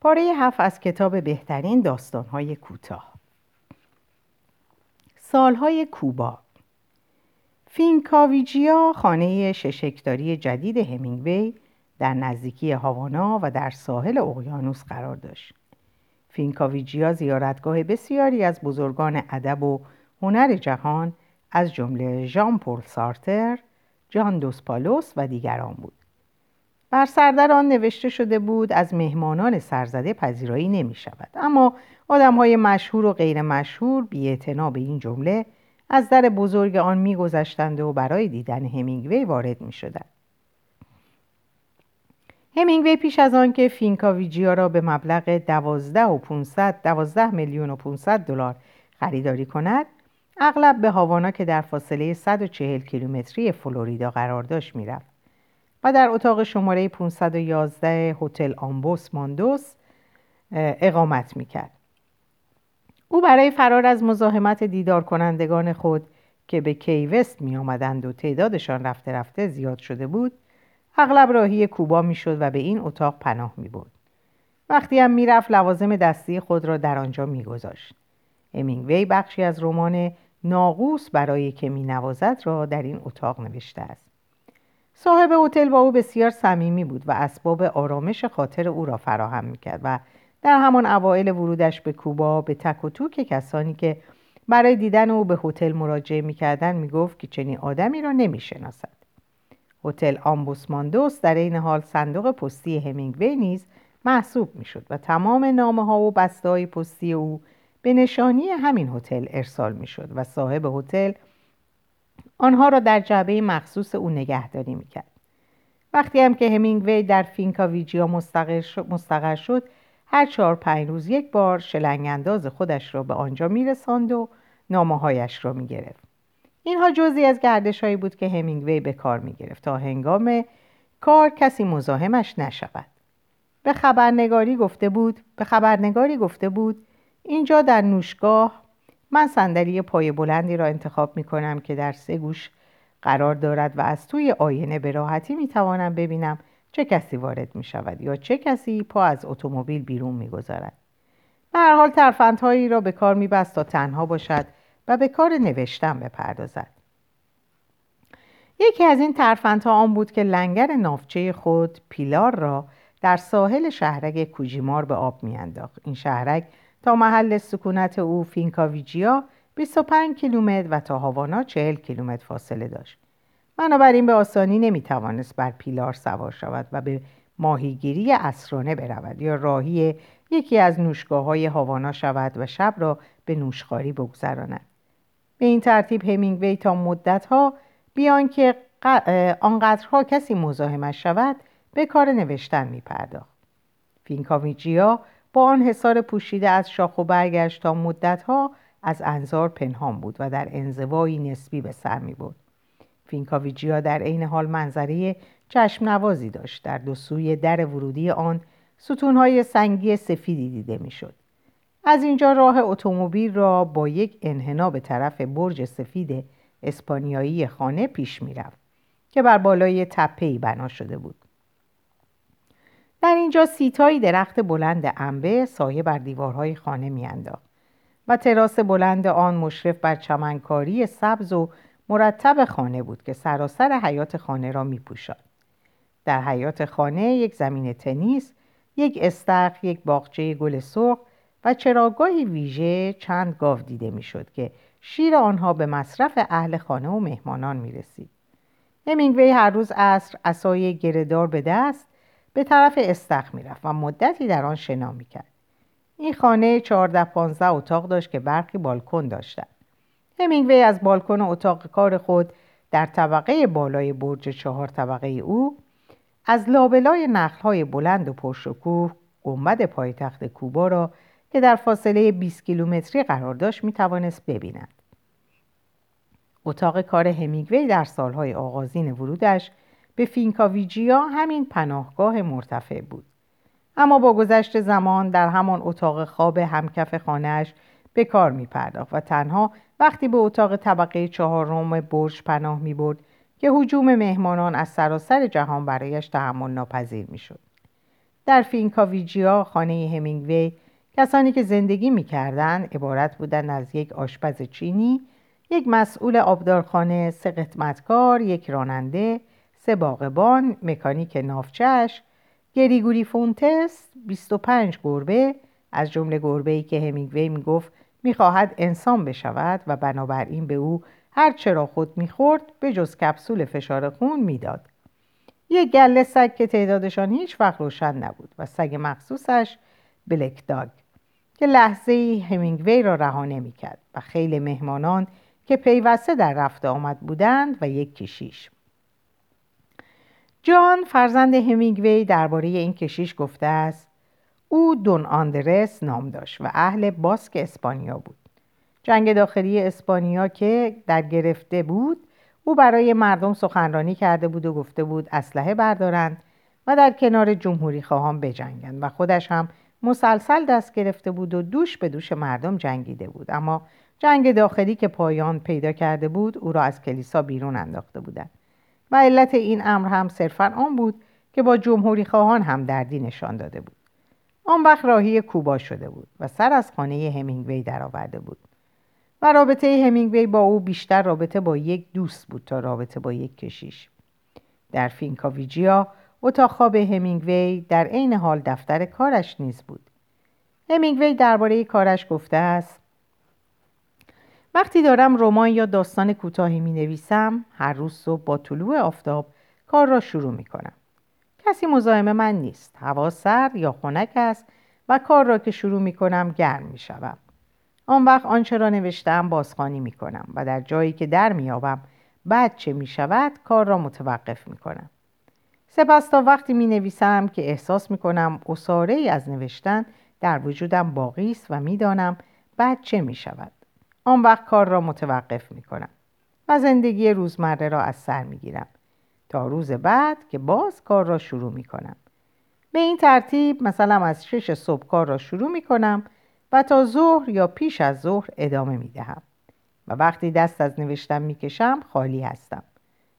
پاره هفت از کتاب بهترین داستانهای کوتاه سالهای کوبا فینکاویجیا خانه ششکداری جدید همینگوی در نزدیکی هاوانا و در ساحل اقیانوس قرار داشت. فینکاویجیا زیارتگاه بسیاری از بزرگان ادب و هنر جهان از جمله ژان پل سارتر، جان دوس پاسوس و دیگران بود. بر سردر آن نوشته شده بود از مهمانان سرزده پذیرایی نمی شود اما آدم های مشهور و غیر مشهور بی به این جمله از در بزرگ آن میگذشتند و برای دیدن همینگوی وارد می شدند. همینگوی پیش از آنکه فینکاویجیا را به مبلغ 12 و 500 12 میلیون و 500 دلار خریداری کند اغلب به هاوانا که در فاصله 140 کیلومتری فلوریدا قرار داشت می‌رفت و در اتاق شماره 511 هتل آمبوس ماندوس اقامت می‌کرد او برای فرار از مزاحمت دیدار کنندگان خود که به کیوست می آمدند و تعدادشان رفته رفته زیاد شده بود اغلب راهی کوبا می شد و به این اتاق پناه می بود. وقتی هم می‌رفت لوازم دستی خود را در آنجا می گذاشت. امینگوی بخشی از رمان ناقوس برای که می نوازد را در این اتاق نوشته است. صاحب هتل با او بسیار صمیمی بود و اسباب آرامش خاطر او را فراهم می‌کرد و در همان اوایل ورودش به کوبا به تک و توک کسانی که برای دیدن او به هتل مراجعه می‌کردند می‌گفت که چنین آدمی را نمی‌شناسد. هتل آمبوسماندوس در این حال صندوق پستی همینگوی نیز محسوب می‌شد و تمام نامه ها و بسته های پستی او به نشانی همین هتل ارسال می‌شد و صاحب هتل آنها را در جعبه مخصوص او نگهداری می‌کرد. وقتی هم که همینگوی در فینکاویجیا مستقر شد هر چهار پنج روز یک بار شلنگ انداز خودش را به آنجا میرساند و نامه هایش را می‌گرفت. اینها جزی از گردش هایی بود که همینگوی به کار می‌گرفت تا هنگام کار کسی مزاحمش نشود. به خبرنگاری گفته بود به خبرنگاری گفته بود اینجا در نوشگاه من صندلی پای بلندی را انتخاب می کنم که در سه گوش قرار دارد و از توی آینه به راحتی می توانم ببینم چه کسی وارد می شود یا چه کسی پا از اتومبیل بیرون می گذارد. به هر حال ترفندهایی را به کار می بست تا تنها باشد و به کار نوشتن بپردازد. یکی از این ترفندها آن بود که لنگر نافچه خود پیلار را در ساحل شهرک کوجیمار به آب میانداخت این شهرک تا محل سکونت او فینکاویجیا 25 کیلومتر و تا هاوانا 40 کیلومتر فاصله داشت. بنابراین به آسانی نمی‌توانست بر پیلار سوار شود و به ماهیگیری اسرانه برود یا راهی یکی از نوشگاه های هاوانا شود و شب را به نوشخاری بگذراند. به این ترتیب همینگوی تا مدتها بیان که آنقدرها کسی مزاحمش شود به کار نوشتن می پرداخت. فینکاویجیا با آن حصار پوشیده از شاخ و برگش تا مدتها از انظار پنهان بود و در انزوایی نسبی به سر می بود. فینکاویجیا در عین حال منظره چشم نوازی داشت در دو سوی در ورودی آن ستونهای سنگی سفیدی دیده می‌شد. از اینجا راه اتومبیل را با یک انحنا به طرف برج سفید اسپانیایی خانه پیش می‌رفت که بر بالای تپهای بنا شده بود در اینجا سیتایی درخت بلند انبه سایه بر دیوارهای خانه میانداخت و تراس بلند آن مشرف بر چمنکاری سبز و مرتب خانه بود که سراسر حیات خانه را میپوشاند در حیات خانه یک زمین تنیس یک استخر یک باغچه گل سرخ و چراگاهی ویژه چند گاو دیده می‌شد که شیر آنها به مصرف اهل خانه و مهمانان می رسید. همینگوی هر روز عصر اسای گردار به دست به طرف استخ می‌رفت و مدتی در آن شنا می‌کرد این خانه چهارده پانزده اتاق داشت که برخی بالکن داشتند همینگوی از بالکن اتاق کار خود در طبقه بالای برج چهار طبقه او از لابلای نخلهای بلند و پرشکوه گنبد پایتخت کوبا را که در فاصله 20 کیلومتری قرار داشت می توانست ببیند. اتاق کار همینگوی در سالهای آغازین ورودش به فینکاویجیا همین پناهگاه مرتفع بود اما با گذشت زمان در همان اتاق خواب همکف خانهش به کار می پرداخت و تنها وقتی به اتاق طبقه چهارم برج پناه می برد که حجوم مهمانان از سراسر جهان برایش تحمل ناپذیر می شد. در فینکاویجیا خانه همینگوی کسانی که زندگی می‌کردند عبارت بودند از یک آشپز چینی یک مسئول آبدارخانه سه قسمتکار یک راننده سه باغبان مکانیک ناوچه‌اش گریگوری فونتس 25 گربه. از جمله گربه ای که همینگوی می‌گفت می‌خواهد انسان بشود و بنابراین به او هر چه را خود می‌خورد به جز کپسول فشار خون می‌داد. یک گله سگ که تعدادشان هیچ وقت روشن نبود و سگ مخصوصش بلک داگ که لحظه ای همینگوی را رها نمی‌کرد و خیلی مهمانان که پیوسته در رفته آمد بودند و یک کشیش. جان فرزند همینگوی درباره این کشیش گفته است او دون آندرس نام داشت و اهل باسک اسپانیا بود. جنگ داخلی اسپانیا که در گرفته بود او برای مردم سخنرانی کرده بود و گفته بود اسلحه بردارند و در کنار جمهوری خواهان بجنگند و خودش هم مسلسل دست گرفته بود و دوش به دوش مردم جنگیده بود. اما جنگ داخلی که پایان پیدا کرده بود او را از کلیسا بیرون انداخته بودند. و علت این امر هم صرفا آن بود که با جمهوری خواهان هم دردی نشان داده بود. آن وقت راهی کوبا شده بود و سر از خانه همینگوی درآورده بود. و رابطه همینگوی با او بیشتر رابطه با یک دوست بود تا رابطه با یک کشیش. در فینکاویجیا اتاق خواب همینگوی در عین حال دفتر کارش نیز بود. همینگوی درباره کارش گفته است وقتی دارم رمان یا داستان کوتاهی می نویسم هر روز صبح با طلوع آفتاب کار را شروع می کنم کسی مزاحم من نیست هوا سرد یا خنک است و کار را که شروع می کنم گرم می شوم. آن وقت آنچه را نوشتم بازخوانی می کنم و در جایی که در می آبم بعد چه می شود کار را متوقف می کنم. سپس تا وقتی می نویسم که احساس می کنم اصاره ای از نوشتن در وجودم باقی است و می دانم بعد چه می شود. آن وقت کار را متوقف می کنم و زندگی روزمره را از سر می گیرم تا روز بعد که باز کار را شروع می کنم. به این ترتیب مثلا از شش صبح کار را شروع می کنم و تا ظهر یا پیش از ظهر ادامه می دهم و وقتی دست از نوشتن می کشم خالی هستم.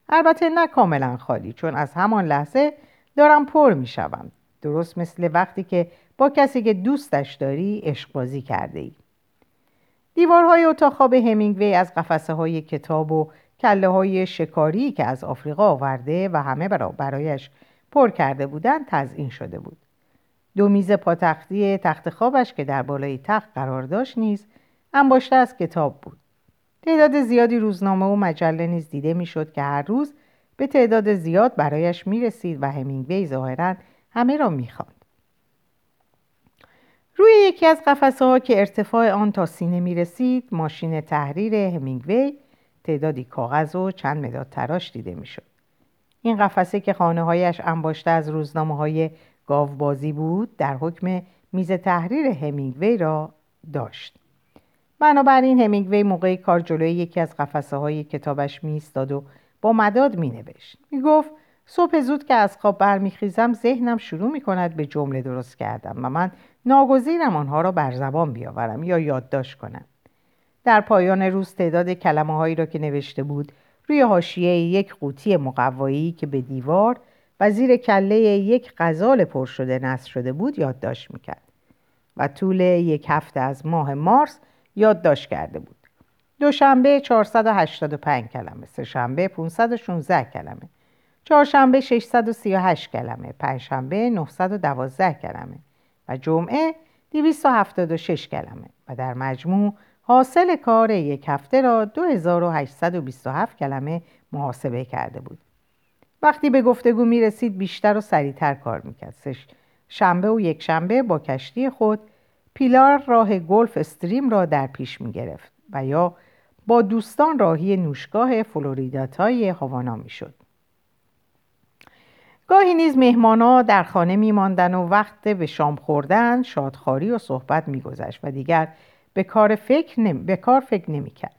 البته نه کاملا خالی چون از همان لحظه دارم پر می شوم. درست مثل وقتی که با کسی که دوستش داری عشق بازی کرده ای. دیوارهای اتاق خواب همینگوی از قفسه های کتاب و کله های شکاری که از آفریقا آورده و همه برایش پر کرده بودند تزئین شده بود. دو میز پاتختی تخت خوابش که در بالای تخت قرار داشت نیز انباشته از کتاب بود. تعداد زیادی روزنامه و مجله نیز دیده می‌شد که هر روز به تعداد زیاد برایش می رسید و همینگوی ظاهرا همه را می‌خواند. یکی از قفسه ها که ارتفاع آن تا سینه می رسید ماشین تحریر همینگوی تعدادی کاغذ و چند مداد تراش دیده می شد. این قفسه که خانه هایش انباشته از روزنامه های گاوبازی بود در حکم میز تحریر همینگوی را داشت. بنابراین همینگوی موقع کار جلوی یکی از قفسه های کتابش می و با مداد می نوشت. می گفت صبح زود که از خواب برمیخیزم ذهنم شروع می کند به جمله درست کردم و من ناگزیرم آنها را بر زبان بیاورم یا یادداشت کنم. در پایان روز تعداد کلمه هایی را که نوشته بود روی حاشیه یک قوطی مقوایی که به دیوار و زیر کله یک غزال پر شده نصب شده بود یادداشت می‌کرد و طول یک هفته از ماه مارس یادداشت کرده بود. دوشنبه 485 کلمه سهشنبه 516 کلمه چهارشنبه 638 کلمه پنجشنبه 912 کلمه و جمعه 276 کلمه و در مجموع حاصل کار یک هفته را 2827 کلمه محاسبه کرده بود وقتی به گفتگو می رسید بیشتر و سریعتر کار می‌کرد شنبه و یک شنبه با کشتی خود پیلار راه گلف استریم را در پیش می گرفت و یا با دوستان راهی نوشگاه فلوریداتای هاوانا می شد. گاهی نیز مهمانا در خانه میماندن و وقت به شام خوردن شادخواری و صحبت میگذشت و دیگر به کار فکر نمی... به کار فکر نمی‌کرد.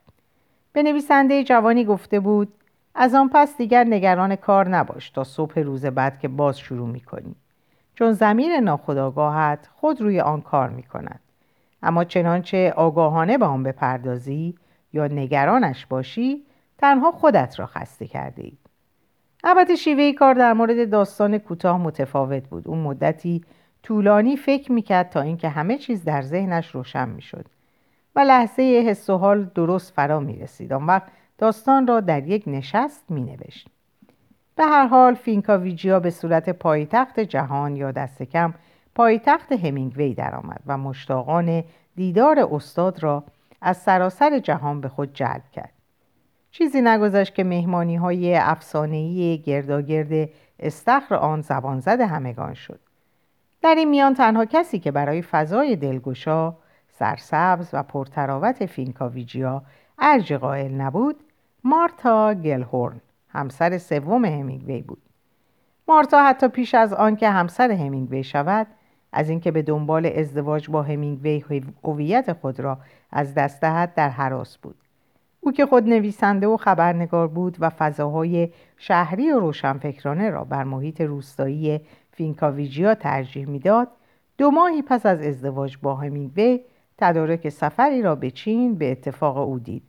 به نویسنده جوانی گفته بود از آن پس دیگر نگران کار نباش تا صبح روز بعد که باز شروع می‌کنی. چون زمیر ناخداگاهت خود روی آن کار می‌کند. اما چنانچه آگاهانه به آن بپردازی یا نگرانش باشی تنها خودت را خسته کرده ای البته شیوه کار در مورد داستان کوتاه متفاوت بود. اون مدتی طولانی فکر می‌کرد تا اینکه همه چیز در ذهنش روشن می‌شد و لحظه حس و حال درست فرا می‌رسید. آن وقت داستان را در یک نشست مینوشت. به هر حال فینکاویجیا به صورت پایتخت جهان یا دست کم پایتخت همینگوی درآمد و مشتاقان دیدار استاد را از سراسر جهان به خود جلب کرد. چیزی نگذشت که مهمانی های افسانه‌ای گرداگرد استخر آن زبان زد همگان شد. در این میان تنها کسی که برای فضای دلگشا سرسبز و پرتراوت فینکاویجیا ارج قائل نبود مارتا گلهورن همسر سوم همینگوی بود. مارتا حتی پیش از آنکه همسر همینگوی شود از اینکه به دنبال ازدواج با همینگوی هویت خود را از دست دهد در حراس بود. او که خود نویسنده و خبرنگار بود و فضاهای شهری و روشنفکرانه را بر محیط روستایی فینکاویجیا ترجیح می‌داد دو ماهی پس از ازدواج با همینگوی تدارک سفری را به چین به اتفاق او دید.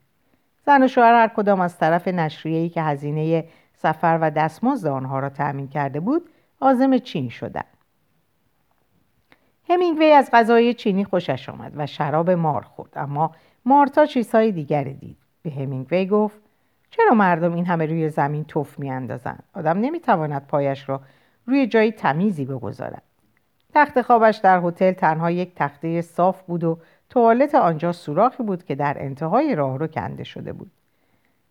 زن و شوهر هر کدام از طرف نشریه‌ای که هزینه سفر و دستمزد آنها را تأمین کرده بود عازم چین شدند. همینگوی از غذای چینی خوشش آمد و شراب مار خورد اما مارتا چیزهای دیگری دید. به همینگوی گفت چرا مردم این همه روی زمین توف میاندازند؟ آدم نمی‌تواند پایش را روی جایی تمیزی بگذارد. تخت خوابش در هتل تنها یک تخته صاف بود و توالت آنجا سوراخی بود که در انتهای راهرو کنده شده بود.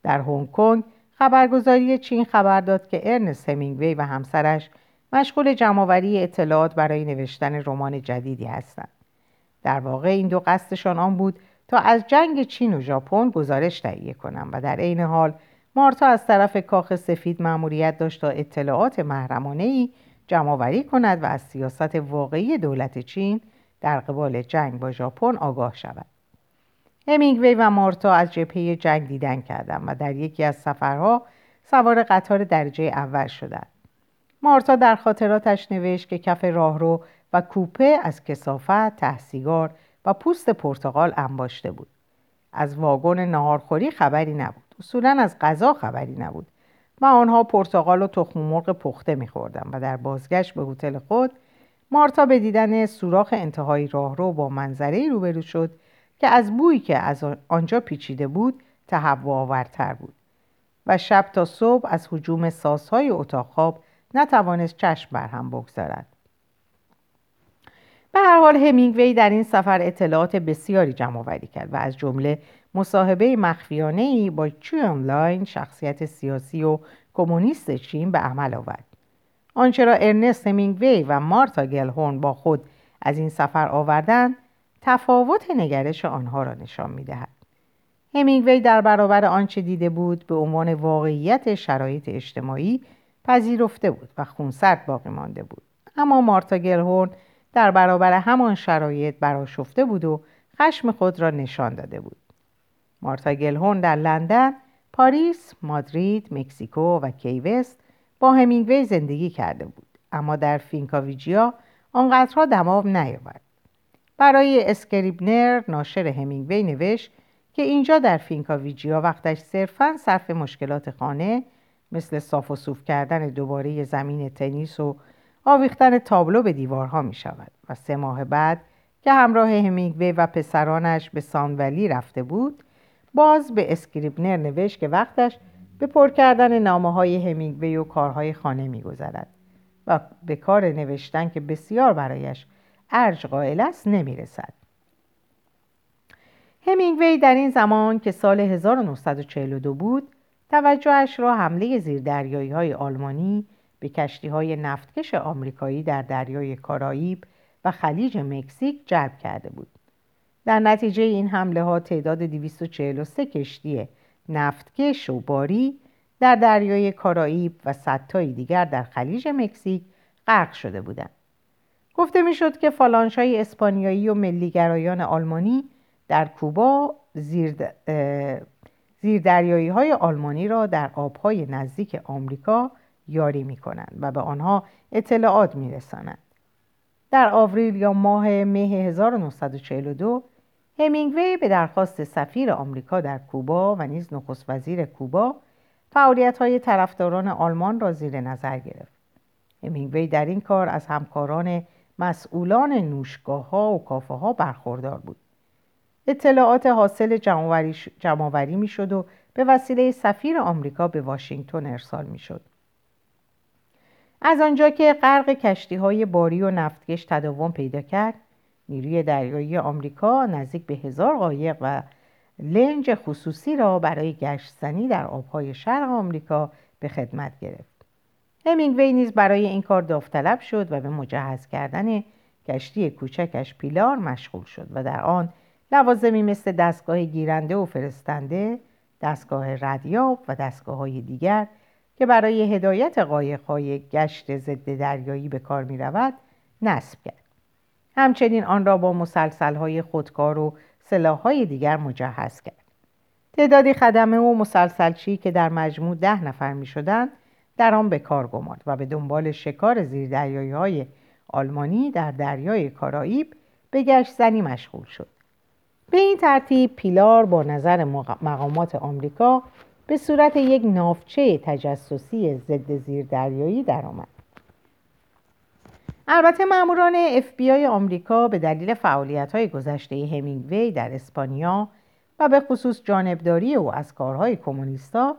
در هنگ کنگ خبرگزاری چین خبر داد که ارنست همینگوی و همسرش مشغول جمعآوری اطلاعات برای نوشتن رمان جدیدی هستند. در واقع این دو قصدشان آن بود تا از جنگ چین و ژاپن گزارش تهیه کنم و در عین حال مارتا از طرف کاخ سفید مأموریت داشت تا اطلاعات محرمانه ای جمعآوری کند و از سیاست واقعی دولت چین در قبال جنگ با ژاپن آگاه شود. همینگوی و مارتا از جبهه جنگ دیدن کردند و در یکی از سفرها سوار قطار درجه اول شدند. مارتا در خاطراتش نوشت که کف راهرو و کوپه از کسافت، تحسیگار و پوست پرتغال انباشته بود. از واگن نهارخوری خبری نبود. اصولا از غذا خبری نبود. و آنها پرتغال و تخم مرغ پخته میخوردن و در بازگشت به هتل خود مارتا به دیدن سوراخ انتهای راهرو با منظره روبرو شد که از بویی که از آنجا پیچیده بود تهوع آورتر بود و شب تا صبح از حجوم سازهای اتاق خواب نتوانست چشم بر هم بگذارد. به هر حال همینگوی در این سفر اطلاعات بسیاری جمع آوری کرد و از جمله مصاحبه مخفیانه ای با چوئن لای شخصیت سیاسی و کمونیست چین به عمل آورد. آنچه را ارنست همینگوی و مارتا گلهورن با خود از این سفر آوردن تفاوت نگرش آنها را نشان می‌دهد. همینگوی در برابر آنچه دیده بود به عنوان واقعیت شرایط اجتماعی پذیرفته بود و خونسرد باقی مانده بود. اما مارتا گلهورن در برابر همان شرایط برآشفته بود و خشم خود را نشان داده بود. مارتا گلهورن در لندن پاریس مادرید مکزیکو و کی وست با همینگوی زندگی کرده بود. اما در فینکاویجیا آنقدرها دوام نیاورد. برای اسکریبنر ناشر همینگوی نوشت که اینجا در فینکاویجیا وقتش صرفا صرف مشکلات خانه مثل صاف و صوف کردن دوباره زمین تنیس و آویختن تابلو به دیوارها می شود و سه ماه بعد که همراه همینگوی و پسرانش به سانولی رفته بود باز به اسکریبنر نوشت که وقتش به پر کردن نامه های همینگوی و کارهای خانه می گذرد و به کار نوشتن که بسیار برایش ارج قائل است نمی رسد. همینگوی در این زمان که سال 1942 بود توجهش را حمله زیردریایی های آلمانی به کشتی های نفتکش آمریکایی در دریای کارائیب و خلیج مکزیک جلب کرده بود. در نتیجه این حمله ها تعداد 243 کشتی نفتکش و باری در دریای کارائیب و صدتایی دیگر در خلیج مکزیک غرق شده بودند. گفته می‌شد که فالانشای اسپانیایی و ملیگرایان آلمانی در کوبا زیر, زیردریایی های آلمانی را در آبهای نزدیک آمریکا یاری می کنند و به آنها اطلاعات می رسانند. در آوریل یا ماه مه 1942 همینگوی به درخواست سفیر آمریکا در کوبا و نیز نخست وزیر کوبا فعالیت های طرفداران آلمان را زیر نظر گرفت همینگوی در این کار از همکاران مسئولان نوشگاه ها و کافه ها برخوردار بود اطلاعات حاصل جمعوری می شد و به وسیله سفیر آمریکا به واشنگتن ارسال می شد. از آنجا که غرق کشتی های باری و نفتکش تداوم پیدا کرد نیروی دریایی آمریکا نزدیک به هزار قایق و لنج خصوصی را برای گشتزنی در آبهای شرق آمریکا به خدمت گرفت. همینگوی نیز برای این کار داوطلب شد و به مجهز کردن کشتی کوچکش پیلار مشغول شد و در آن لوازمی مثل دستگاه گیرنده و فرستنده دستگاه ردیاب و دستگاه های دیگر که برای هدایت قایقهای گشت ضد دریایی به کار می رود نصب کرد. همچنین آن را با مسلسل های خودکار و سلاح های دیگر مجهز کرد. تعدادی خدمه و مسلسلچی که در مجموع ده نفر می شدند در آن به کار گمارد و به دنبال شکار زیردریایی های آلمانی در دریای کارائیب به گشت زنی مشغول شد. به این ترتیب پیلار با نظر مقامات آمریکا به صورت یک نافچه تجسسی ضد زیردریایی درآمد. البته ماموران اف بی آی آمریکا به دلیل فعالیت های گذشته همینگوی در اسپانیا و به خصوص جانبداری او از کارهای کمونیستا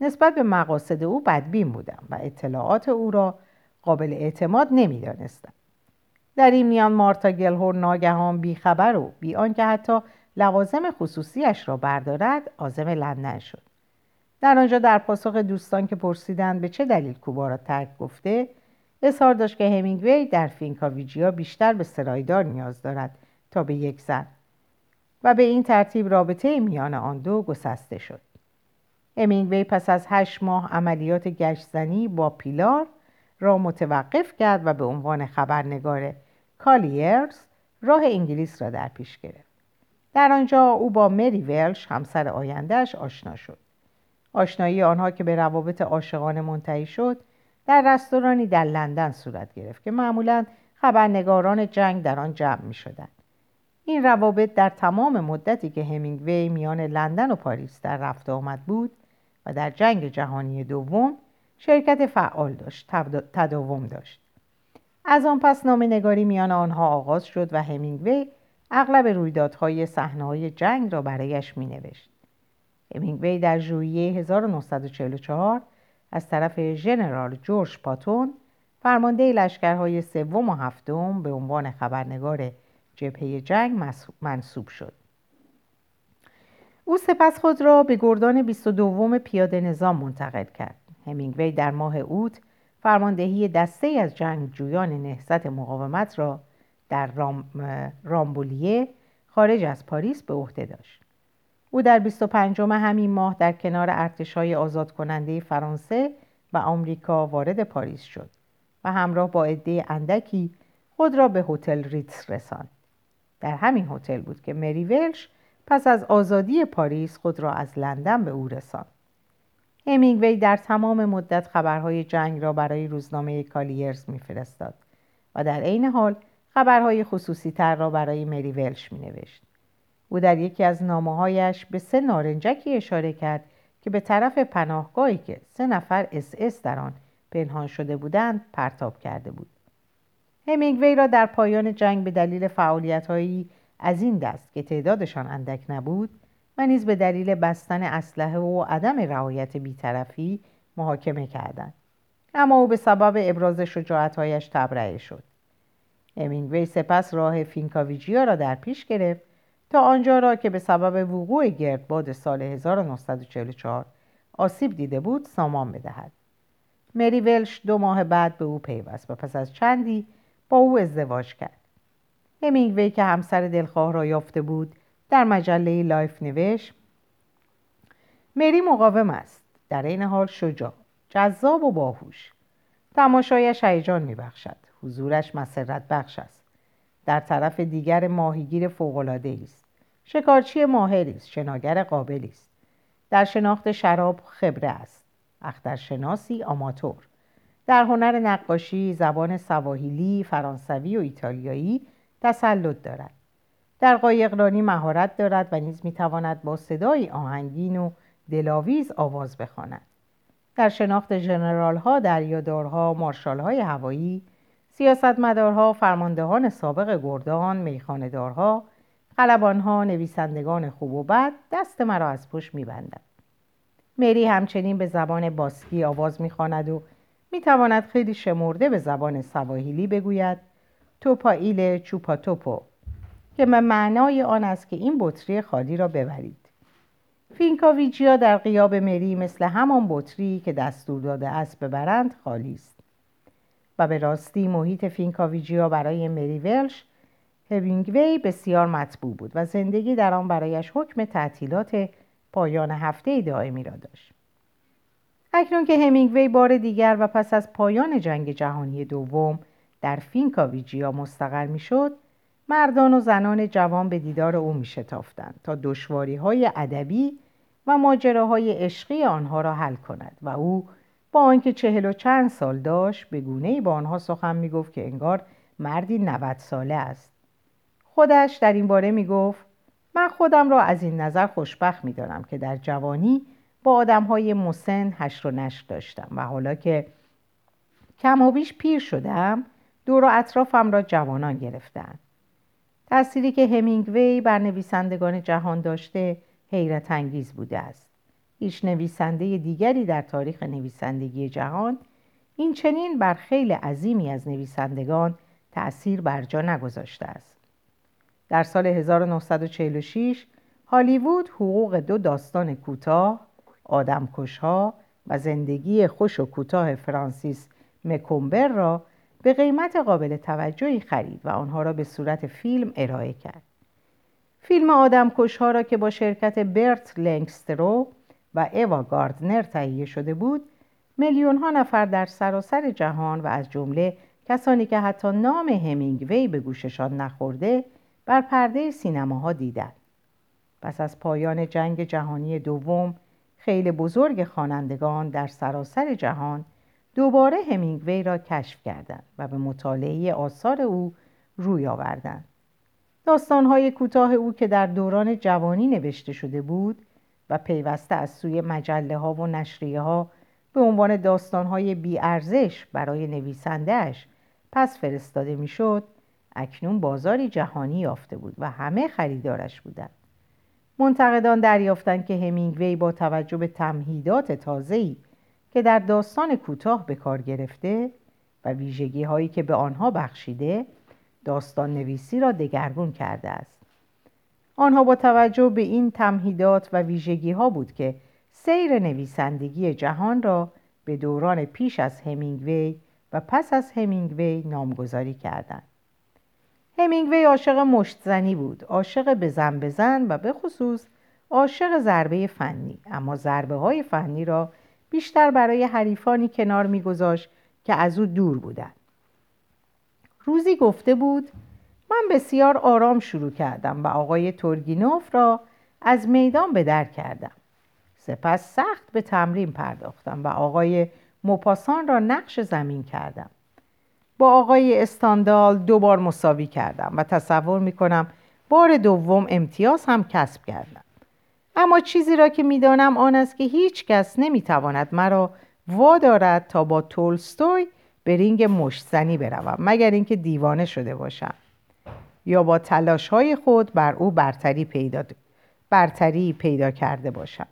نسبت به مقاصد او بدبین بودند و اطلاعات او را قابل اعتماد نمی‌دانستند. در این میان مارتا گلهور ناگهان بیخبر و بی آنکه حتی لوازم خصوصیش را بردارد عازم لندن شد. در آنجا در پاسخ دوستان که پرسیدند به چه دلیل کوبا را ترک گفته اظهار داشت که همینگوی در فینکاویجیا بیشتر به سرایدار نیاز دارد تا به یک زن و به این ترتیب رابطه میان آن دو گسسته شد. همینگوی پس از هشت ماه عملیات گشتزنی با پیلار را متوقف کرد و به عنوان خبرنگار کالیرز راه انگلیس را در پیش گرفت. در آنجا او با مری ولش همسر آیندهش آشنا شد. آشنایی آنها که به روابط عاشقانه منتهی شد در رستورانی در لندن صورت گرفت که معمولا خبرنگاران جنگ در آن جمع می شدن. این روابط در تمام مدتی که همینگوی میان لندن و پاریس در رفت آمد بود و در جنگ جهانی دوم شرکت فعال داشت تداوم داشت از آن پس نگاری میان آنها آغاز شد و همینگوی اغلب رویدادهای صحنه‌های جنگ را برایش مینوشت همینگوی در ژوئیه 1944 از طرف ژنرال جورج پاتون فرمانده لشکرهای سوم و هفتم به عنوان خبرنگار جبهه جنگ منصوب شد. او سپس خود را به گردان 22 پیاده نظام منتقل کرد. همینگوی در ماه اوت فرماندهی دسته از جنگجویان نهضت مقاومت را در رام... رامبولیه خارج از پاریس به عهده داشت. او در 25 همین ماه در کنار ارتش‌های آزاد کننده فرانسه و آمریکا وارد پاریس شد و همراه با عده اندکی خود را به هتل ریتس رساند در همین هتل بود که مری ولش پس از آزادی پاریس خود را از لندن به او رساند همینگوی در تمام مدت خبرهای جنگ را برای روزنامه کالیرز میفرستاد و در عین حال خبرهای خصوصی تر را برای مری ولش می نوشت. او در یکی از نامه به سه نارنجکی اشاره کرد که به طرف پناهگاهی که سه نفر اس اس در آن پنهان شده بودند پرتاب کرده بود. همینگوی را در پایان جنگ به دلیل فعالیتهایی از این دست که تعدادشان اندک نبود و نیز به دلیل بستن اسلحه و عدم رعایت بیطرفی محاکمه کردند اما او به سبب ابراز شجاعتهایش تبرئه شد همینگوی سپس راه فینکاویجیا را در پیش گرفت تا آنجا را که به سبب وقوع گردباد سال 1944 آسیب دیده بود سامان بدهد. مری ولش دو ماه بعد به او پیوست و پس از چندی با او ازدواج کرد. همینگوی که همسر دلخواه را یافته بود در مجله لایف نوشت مری مقاوم است. در این حال شجاع جذاب و باهوش. تماشایش هیجان میبخشد. حضورش مسرت بخش است. در طرف دیگر ماهیگیر فوقالعاده است. شکارچی ماهری است شناگر قابلی است. در شناخت شراب خبره است. اخترشناسی آماتور. در هنر نقاشی زبان سواحیلی فرانسوی و ایتالیایی تسلط دارد. در قایقرانی مهارت دارد و نیز می‌تواند با صدایی آهنگین و دلاویز آواز بخواند. در شناخت جنرال ها، دریادارها، مارشال های هوایی، سیاستمدارها، فرماندهان سابق گردان، میخاندارها، خلبانها، نویسندگان خوب و بد دست مرا از پشت میبندند. مری همچنین به زبان باسکی آواز می‌خواند و می‌تواند خیلی شمرده به زبان سواهیلی بگوید. توپا چوپا توپو که معنای آن است که این بطری خالی را ببرید. فینکاویجیا در غیاب مری مثل همان بطری که دستور داده است ببرند خالی است. و به راستی محیط فینکاویجیا برای مری ولش همینگوی بسیار مطبوع بود و زندگی در آن برایش حکم تعطیلات پایان هفته دائمی را داشت. اکنون که همینگوی بار دیگر و پس از پایان جنگ جهانی دوم در فینکاویجیا مستقر می‌شد مردان و زنان جوان به دیدار او می شتافتند تا دشواری های ادبی و ماجراهای عشقی آنها را حل کند و او با آنکه چهل و چند سال داشت به گونه با آنها سخن می گفت که انگار مردی 90 ساله است. خودش در این باره می گفت من خودم را از این نظر خوشبخت می دانم که در جوانی با آدم های مسن هشت و نشت داشتم و حالا که کم و بیش پیر شدم دور و اطرافم را جوانان گرفتن تأثیری که همینگوی بر نویسندگان جهان داشته حیرت انگیز بوده است. هیچ نویسنده دیگری در تاریخ نویسندگی جهان این چنین بر خیلی عظیمی از نویسندگان تأثیر بر جا نگذاشته است در سال 1946 هالیوود حقوق دو داستان کوتاه آدمکشها و زندگی خوش و کوتاه فرانسیس مکومبر را به قیمت قابل توجهی خرید و آنها را به صورت فیلم ارائه کرد. فیلم آدمکشها را که با شرکت برت لنگسترو و ایوا گاردنر تهیه شده بود میلیون ها نفر در سراسر جهان و از جمله کسانی که حتی نام همینگوی به گوششان نخورده بر پرده سینماها دیدند. پس از پایان جنگ جهانی دوم خیلی بزرگ خوانندگان در سراسر جهان دوباره همینگوی را کشف کردند و به مطالعه آثار او روی آوردند. داستانهای کوتاه او که در دوران جوانی نوشته شده بود و پیوسته از سوی مجله ها و نشریه ها به عنوان داستانهای بیارزش برای نویسندهش پس فرستاده می‌شد اکنون بازاری جهانی یافته بود و همه خریدارش بودند. منتقدان دریافتند که همینگوی با توجه به تمهیدات تازه‌ای که در داستان کوتاه به کار گرفته و ویژگی هایی که به آنها بخشیده داستان نویسی را دگرگون کرده است آنها با توجه به این تمهیدات و ویژگی ها بود که سیر نویسندگی جهان را به دوران پیش از همینگوی و پس از همینگوی نامگذاری کردند. همینگوی عاشق مشتزنی بود عاشق بزن بزن و به خصوص عاشق ضربه فنی. اما ضربه های فنی را بیشتر برای حریفانی کنار میگذاشت که از او دور بودند. روزی گفته بود من بسیار آرام شروع کردم و آقای تورگینوف را از میدان به در کردم. سپس سخت به تمرین پرداختم و آقای موپاسان را نقش زمین کردم. با آقای استاندال دو بار مساوی کردم و تصور می کنم بار دوم امتیاز هم کسب کردم. اما چیزی را که می‌دانم آن است که هیچ کس نمی‌تواند مرا وادارد تا با تولستوی به رینگ مشتزنی بروم مگر اینکه دیوانه شده باشم. یا با تلاش های خود بر او برتری پیدا, برتری پیدا کرده باشم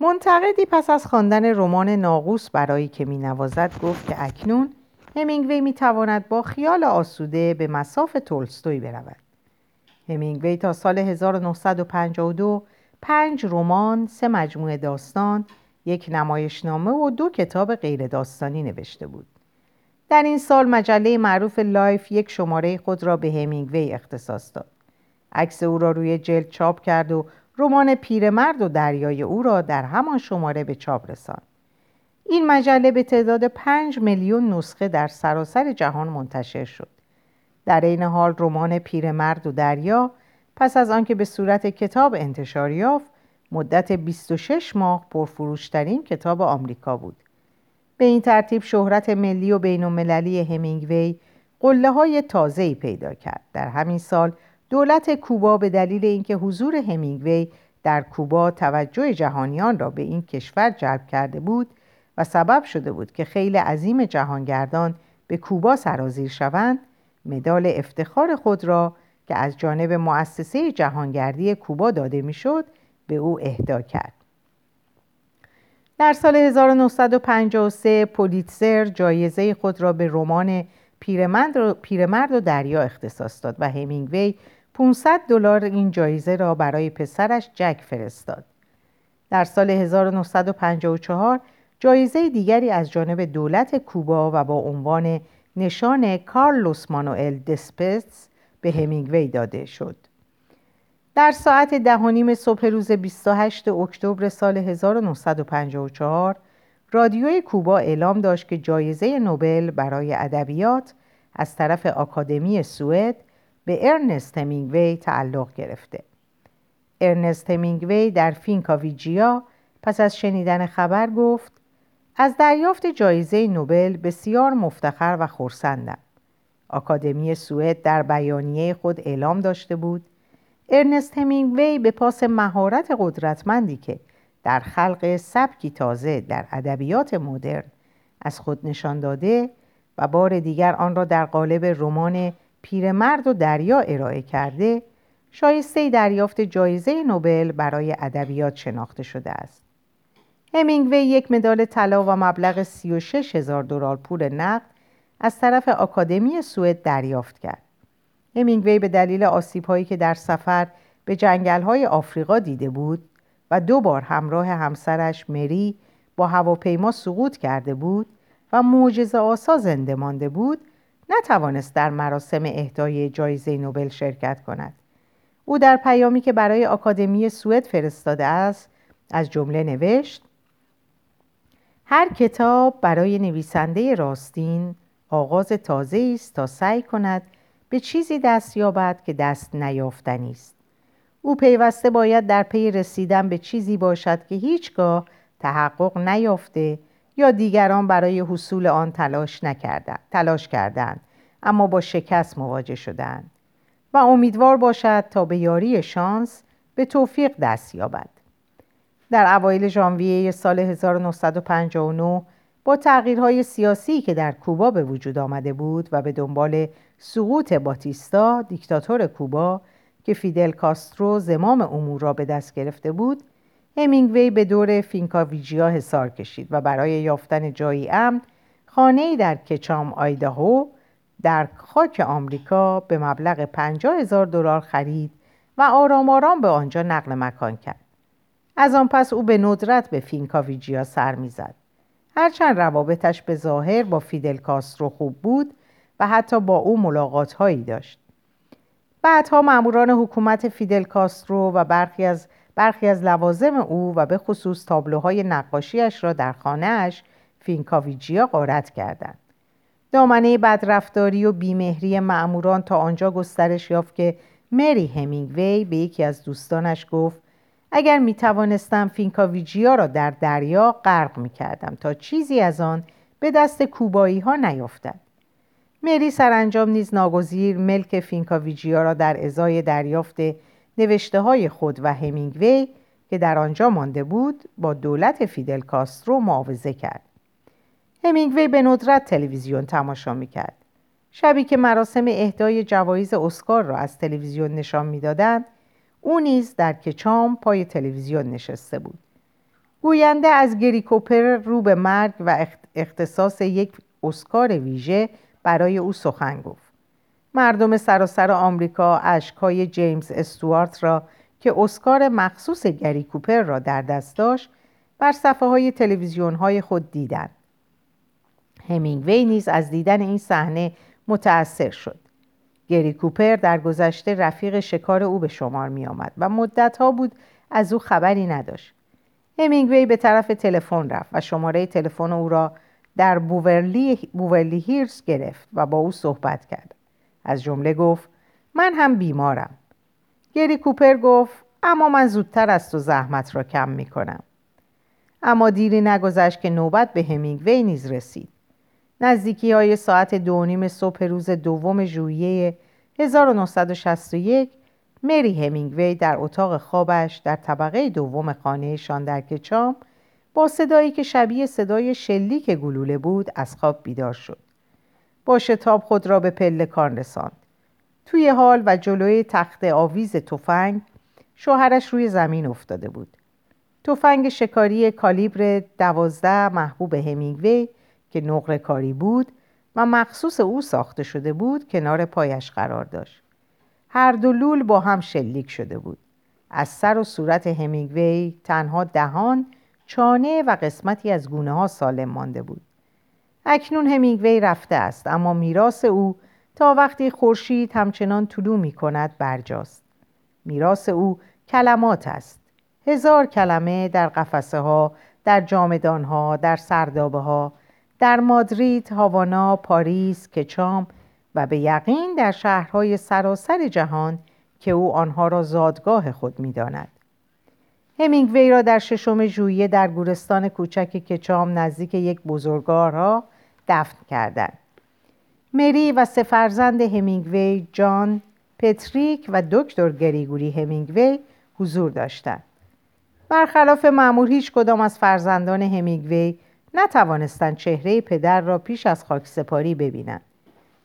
منتقدی پس از خواندن رمان ناقوس برای که می نوازد گفت که اکنون همینگوی می تواند با خیال آسوده به مصاف تولستوی برود همینگوی تا سال 1952 پنج رمان، سه مجموعه داستان، یک نمایشنامه و دو کتاب غیر داستانی نوشته بود. در این سال مجله معروف لایف یک شماره خود را به همینگوی اختصاص داد. عکس او را روی جلد چاپ کرد و رمان پیرمرد و دریای او را در همان شماره به چاپ رساند. این مجله به تعداد پنج میلیون نسخه در سراسر جهان منتشر شد. در این حال رمان پیرمرد و دریا پس از آنکه به صورت کتاب انتشار یافت مدت 26 ماه پرفروشترین کتاب آمریکا بود به این ترتیب شهرت ملی و بین المللی همینگوی قله های تازه‌ای پیدا کرد. در همین سال دولت کوبا به دلیل اینکه حضور همینگوی در کوبا توجه جهانیان را به این کشور جلب کرده بود و سبب شده بود که خیلی عظیم جهانگردان به کوبا سرازیر شوند مدال افتخار خود را که از جانب مؤسسه جهانگردی کوبا داده می‌شد به او اهدا کرد. در سال 1953 پولیتسر جایزه خود را به رمان پیرمرد و دریا اختصاص داد و همینگوی 500 دلار این جایزه را برای پسرش جک فرستاد. در سال 1954 جایزه دیگری از جانب دولت کوبا و با عنوان نشان کارلوس مانوئل دسپتس به همینگوی داده شد. در ساعت ده نیم صبح روز 28 اکتبر سال 1954 رادیوی کوبا اعلام داشت که جایزه نوبل برای ادبیات از طرف آکادمی سوئد به ارنست همینگوی تعلق گرفته. ارنست همینگوی در فینکاویجیا پس از شنیدن خبر گفت از دریافت جایزه نوبل بسیار مفتخر و خورسندم. آکادمی سوئد در بیانیه خود اعلام داشته بود ارنست همینگوی به پاس مهارت قدرتمندی که در خلق سبکی تازه در ادبیات مدرن از خود نشان داده و بار دیگر آن را در قالب رمان پیرمرد و دریا ارائه کرده شایسته دریافت جایزه نوبل برای ادبیات شناخته شده است. همینگوی یک مدال طلا و مبلغ 36 هزار دلار پول نقد از طرف آکادمی سوئد دریافت کرد. همینگوی به دلیل آسیب که در سفر به جنگل های آفریقا دیده بود و دو بار همراه همسرش مری با هواپیما سقوط کرده بود و معجزه آسا زنده مانده بود نتوانست در مراسم اهدای جایزه نوبل شرکت کند. او در پیامی که برای آکادمی سوئد فرستاده است از جمله نوشت هر کتاب برای نویسنده راستین آغاز تازه است تا سعی کند به چیزی دست یابد که دست نیافتنی است. او پیوسته باید در پی رسیدن به چیزی باشد که هیچگاه تحقق نیافته یا دیگران برای حصول آن تلاش نکردند تلاش کردند اما با شکست مواجه شدند. و امیدوار باشد تا به یاری شانس به توفیق دست یابد. در اوایل ژانویه سال 1959 با تغییرهای سیاسی که در کوبا به وجود آمده بود و به دنبال سقوط باتیستا دیکتاتور کوبا که فیدل کاسترو زمام امور را به دست گرفته بود همینگوی به دور فینکاویجیا حسار کشید و برای یافتن جایی امن خانه‌ای در کچام آیداهو در خاک آمریکا به مبلغ 50 هزار دلار خرید و آرام آرام به آنجا نقل مکان کرد. از آن پس او به ندرت به فینکاویجیا سر می‌زد. هرچند روابطش به ظاهر با فیدل کاسترو خوب بود و حتی با او ملاقات هایی داشت. بعدها ماموران حکومت فیدل کاسترو و برخی از برخی از لوازم او و به خصوص تابلوهای نقاشیش را در خانهاش فینکاویجیا غارت کردند. دامنه بدرفتاری و بیمهری ماموران تا آنجا گسترش یافت که مری همینگوی به یکی از دوستانش گفت اگر می توانستم فینکاویجیا را در دریا غرق می کردم تا چیزی از آن به دست کوبایی ها نیفتد. مری سرانجام نیز ناگزیر ملک فینکاویجیا را در ازای دریافت نوشته های خود و همینگوی که در آنجا مانده بود با دولت فیدل کاسترو معاوضه کرد. همینگوی به ندرت تلویزیون تماشا می‌کرد. شبی که مراسم اهدای جوایز اسکار را از تلویزیون نشان می‌دادند او نیز در کچام پای تلویزیون نشسته بود گوینده از گری کوپر رو به مرگ و اختصاص یک اسکار ویژه برای او سخن گفت. مردم سراسر آمریکا اشکهای جیمز استوارت را که اسکار مخصوص گری کوپر را در دست داشت بر صفحه های تلویزیون های خود دیدند. همینگوی نیز از دیدن این صحنه متأثر شد. گری کوپر در گذشته رفیق شکار او به شمار می آمد و مدتها بود از او خبری نداشت. همینگوی به طرف تلفن رفت و شماره تلفن او را در بوورلی, بوورلی هیرز گرفت و با او صحبت کرد. از جمله گفت من هم بیمارم. گری کوپر گفت اما من زودتر از تو زحمت را کم می کنم اما دیری نگذشت که نوبت به همینگوی نیز رسید. نزدیکی های ساعت دو نیم صبح روز دوم ژوئیه 1961 مری همینگوی در اتاق خوابش در طبقه دوم خانهشان در کچام با صدایی که شبیه صدای شلیک گلوله بود از خواب بیدار شد. با شتاب خود را به پلکان رساند. توی حال و جلوی تخت آویز تفنگ شوهرش روی زمین افتاده بود. تفنگ شکاری کالیبر دوازده محبوب همینگوی که نقره کاری بود و مخصوص او ساخته شده بود کنار پایش قرار داشت. هر دو لول با هم شلیک شده بود. از سر و صورت همینگوی تنها دهان چانه و قسمتی از گونه ها سالم مانده بود. اکنون همینگوی رفته است اما میراث او تا وقتی خورشید همچنان طلوع می کند برجاست. میراث او کلمات است. هزار کلمه در قفسه ها در جامدان ها در سردابه ها در مادرید، هاوانا، پاریس، کچام و به یقین در شهرهای سراسر جهان که او آنها را زادگاه خود می‌داند. همینگوی را در ششم ژوئیه در گورستان کوچک کچام نزدیک یک بزرگار را دفن کردند. مری و سه فرزند همینگوی جان، پتریک و دکتر گریگوری همینگوی حضور داشتند. برخلاف معمول هیچ کدام از فرزندان همینگوی نتوانستند چهره پدر را پیش از خاک سپاری ببینند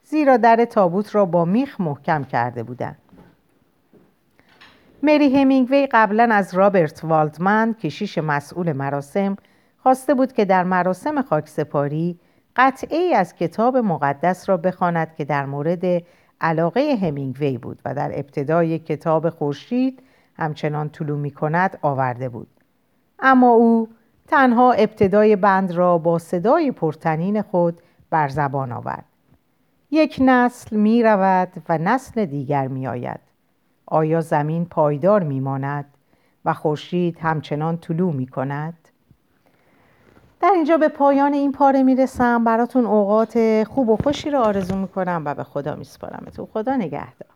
زیرا در تابوت را با میخ محکم کرده بودند مری همینگوی قبلا از رابرت والدمن کشیش مسئول مراسم خواسته بود که در مراسم خاکسپاری قطعه از کتاب مقدس را بخواند که در مورد علاقه همینگوی بود و در ابتدای کتاب خورشید همچنان طلوع می کند آورده بود. اما او تنها ابتدای بند را با صدای پرتنین خود بر زبان آورد. یک نسل می رود و نسل دیگر می آید آیا زمین پایدار می ماند و خورشید همچنان طلوع می کند؟ در اینجا به پایان این پاره می رسم براتون اوقات خوب و خوشی را آرزو می کنم و به خدا می سپارم تو خدا نگهدار.